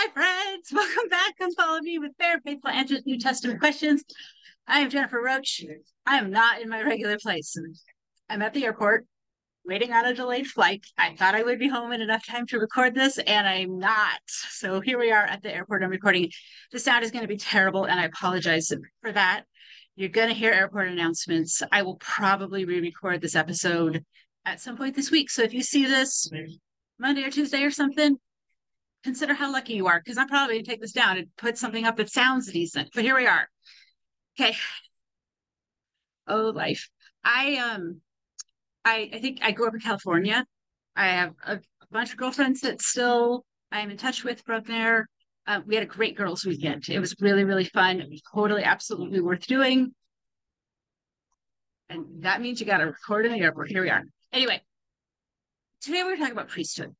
Hi, friends. Welcome back. Come follow me with Fair Faithful Answers New Testament Questions. I am Jennifer Roach. I am not in my regular place. I'm at the airport waiting on a delayed flight. I thought I would be home in enough time to record this, and I'm not. So here we are at the airport. I'm recording. The sound is going to be terrible, and I apologize for that. You're going to hear airport announcements. I will probably re record this episode at some point this week. So if you see this Monday or Tuesday or something, consider how lucky you are because I'm probably going to take this down and put something up that sounds decent. But here we are. Okay. Oh, life. I um, I I think I grew up in California. I have a, a bunch of girlfriends that still I'm in touch with from there. Uh, we had a great girls' weekend. It was really really fun. It was totally absolutely worth doing. And that means you got to record in the airport. Here we are. Anyway, today we're talking about priesthood.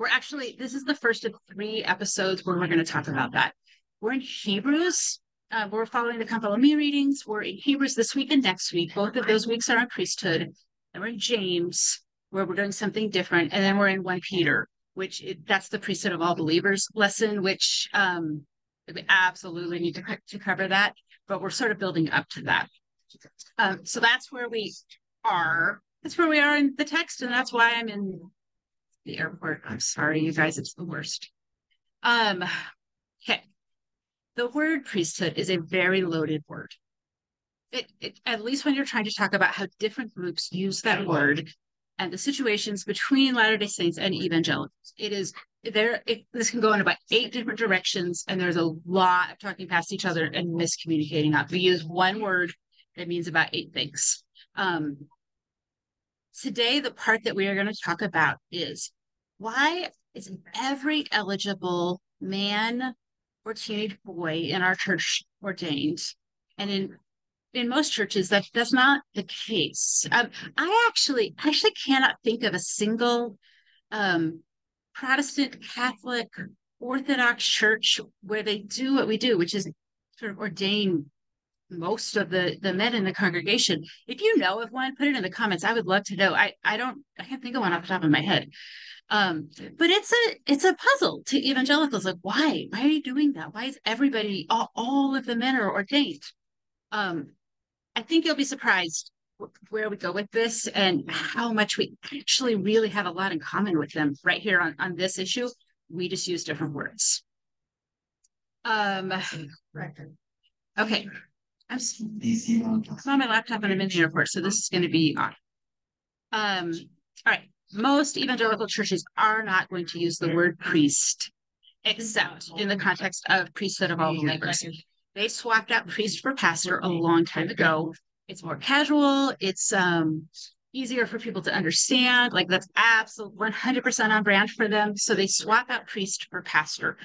We're actually, this is the first of three episodes where we're going to talk about that. We're in Hebrews. Uh, we're following the Me readings. We're in Hebrews this week and next week. Both of those weeks are on priesthood. And we're in James, where we're doing something different. And then we're in 1 Peter, which it, that's the priesthood of all believers lesson, which um, we absolutely need to, to cover that. But we're sort of building up to that. Um, so that's where we are. That's where we are in the text. And that's why I'm in the airport. I'm sorry, you guys, it's the worst. Um, okay. The word priesthood is a very loaded word. It, it, at least when you're trying to talk about how different groups use that word and the situations between Latter-day Saints and evangelicals. It is there. It, this can go in about eight different directions, and there's a lot of talking past each other and miscommunicating. Up, we use one word that means about eight things. Um, today, the part that we are going to talk about is why is every eligible man or teenage boy in our church ordained? And in in most churches, that that's not the case. Um, I actually actually cannot think of a single um, Protestant, Catholic, Orthodox church where they do what we do, which is sort of ordain most of the the men in the congregation. If you know of one, put it in the comments. I would love to know. I I don't I can't think of one off the top of my head. Um, but it's a it's a puzzle to evangelicals. Like, why? Why are you doing that? Why is everybody all, all of the men are ordained? Um, I think you'll be surprised where we go with this and how much we actually really have a lot in common with them right here on, on this issue. We just use different words. Um, okay. I'm, I'm on my laptop and I'm in the airport, so this is going to be on. Um, all right. Most evangelical churches are not going to use the word priest, except in the context of priesthood of all believers. They swapped out priest for pastor a long time ago. It's more casual. It's um, easier for people to understand. Like that's absolutely 100% on brand for them. So they swap out priest for pastor.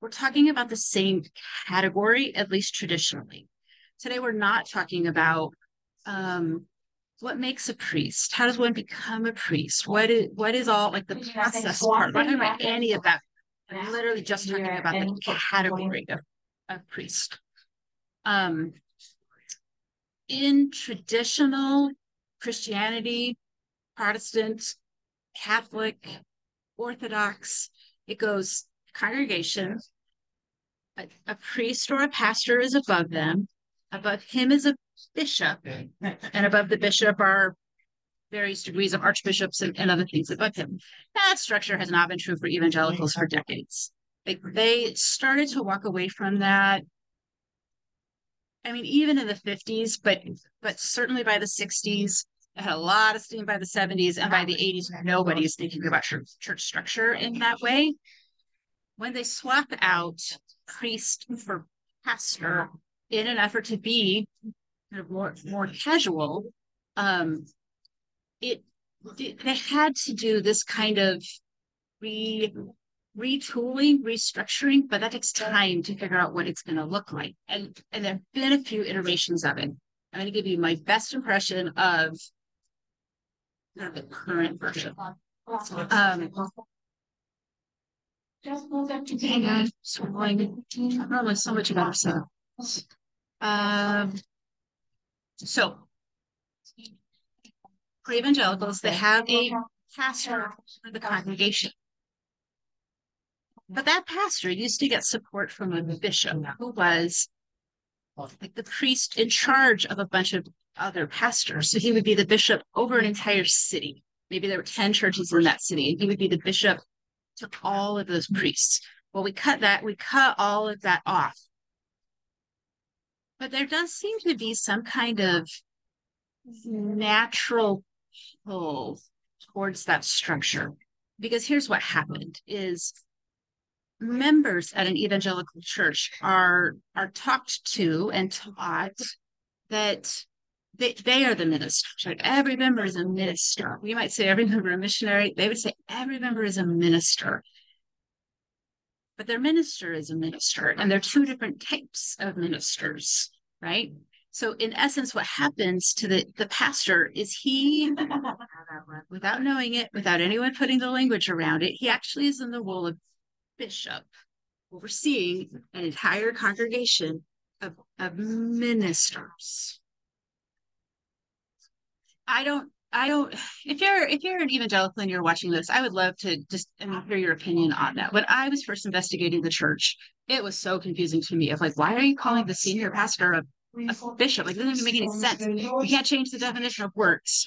We're talking about the same category, at least traditionally. Today, we're not talking about um, what makes a priest. How does one become a priest? What is what is all like the process part? We're not talking about any of that. I'm literally just talking about the category of, of priest. Um, in traditional Christianity, Protestant, Catholic, Orthodox, it goes congregation. A, a priest or a pastor is above them Above him is a bishop, and above the bishop are various degrees of archbishops and, and other things above him. That structure has not been true for evangelicals for decades. Like they started to walk away from that. I mean, even in the 50s, but but certainly by the 60s, it had a lot of steam by the 70s, and by the 80s, nobody is thinking about church, church structure in that way. When they swap out priest for pastor, in an effort to be kind of more more casual, um, it, it they had to do this kind of re retooling, restructuring, but that takes time to figure out what it's going to look like. And and there've been a few iterations of it. I'm going to give you my best impression of the current version. Um, up to so going, I so much better so. Um, so for evangelicals, they have a pastor for the congregation. But that pastor used to get support from a bishop who was like the priest in charge of a bunch of other pastors. So he would be the bishop over an entire city. Maybe there were 10 churches in that city, and he would be the bishop to all of those priests. Well, we cut that, we cut all of that off. But there does seem to be some kind of natural pull towards that structure. Because here's what happened is members at an evangelical church are are talked to and taught that they, they are the ministers. Right? Every member is a minister. We might say every member a missionary. They would say every member is a minister. But their minister is a minister, and there are two different types of ministers, right? So in essence, what happens to the, the pastor is he, without knowing it, without anyone putting the language around it, he actually is in the role of bishop, overseeing an entire congregation of, of ministers. I don't I don't if you're if you're an evangelical and you're watching this, I would love to just hear your opinion on that. When I was first investigating the church, it was so confusing to me of like, why are you calling the senior pastor a, a bishop? Like, doesn't even make any sense. You can't change the definition of works.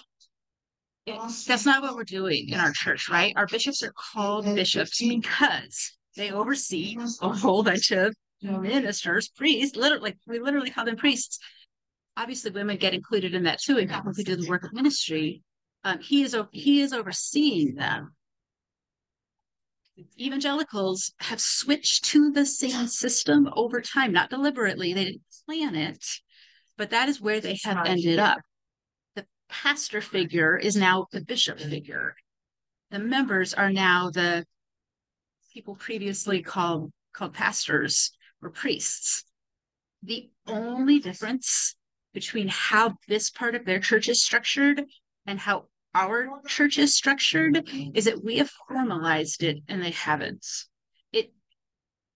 It, that's not what we're doing in our church, right? Our bishops are called bishops because they oversee a whole bunch of ministers, priests, literally, we literally call them priests obviously women get included in that too, and people who do the work of ministry. Um, he is he is overseeing them. Evangelicals have switched to the same system over time, not deliberately. They didn't plan it, but that is where they have ended up. The pastor figure is now the bishop figure. The members are now the people previously called called pastors or priests. The only difference between how this part of their church is structured and how our church is structured is that we have formalized it and they haven't. It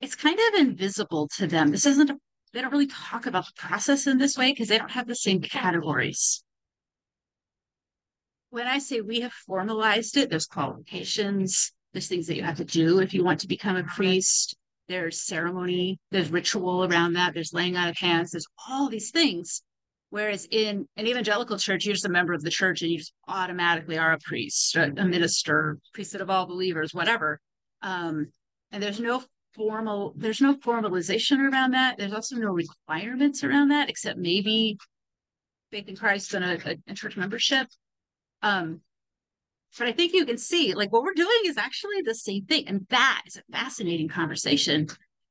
it's kind of invisible to them. This isn't a, they don't really talk about the process in this way because they don't have the same categories. When I say we have formalized it, there's qualifications, there's things that you have to do if you want to become a priest, there's ceremony, there's ritual around that, there's laying out of hands, there's all these things Whereas in an evangelical church, you're just a member of the church and you just automatically are a priest, a, a minister, priesthood of all believers, whatever. Um, and there's no formal, there's no formalization around that. There's also no requirements around that, except maybe faith in Christ and a, a, a church membership. Um, but I think you can see, like, what we're doing is actually the same thing. And that is a fascinating conversation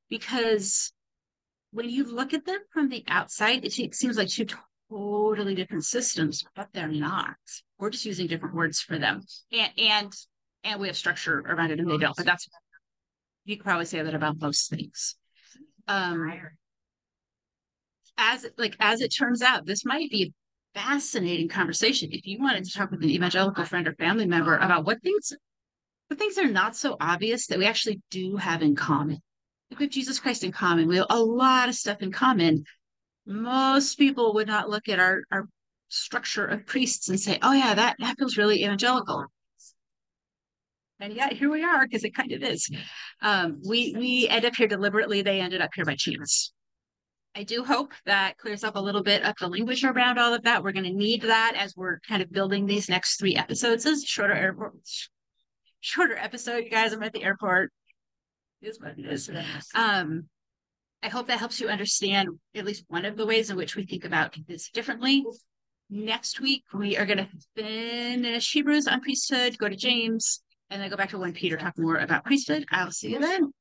because when you look at them from the outside, it seems like two totally different systems, but they're not. We're just using different words for them. And and and we have structure around it and they don't, but that's you could probably say that about most things. Um as like as it turns out, this might be a fascinating conversation. If you wanted to talk with an evangelical friend or family member about what things what things are not so obvious that we actually do have in common. We have Jesus Christ in common. We have a lot of stuff in common most people would not look at our, our structure of priests and say, oh, yeah, that, that feels really evangelical. And yet here we are because it kind of is. Um, we we end up here deliberately. They ended up here by chance. I do hope that clears up a little bit of the language around all of that. We're going to need that as we're kind of building these next three episodes. This is shorter airport, shorter episode, you guys. I'm at the airport. Is what it is. Um, I hope that helps you understand at least one of the ways in which we think about this differently. Next week, we are going to finish Hebrews on priesthood, go to James, and then go back to 1 Peter, talk more about priesthood. I'll see you then.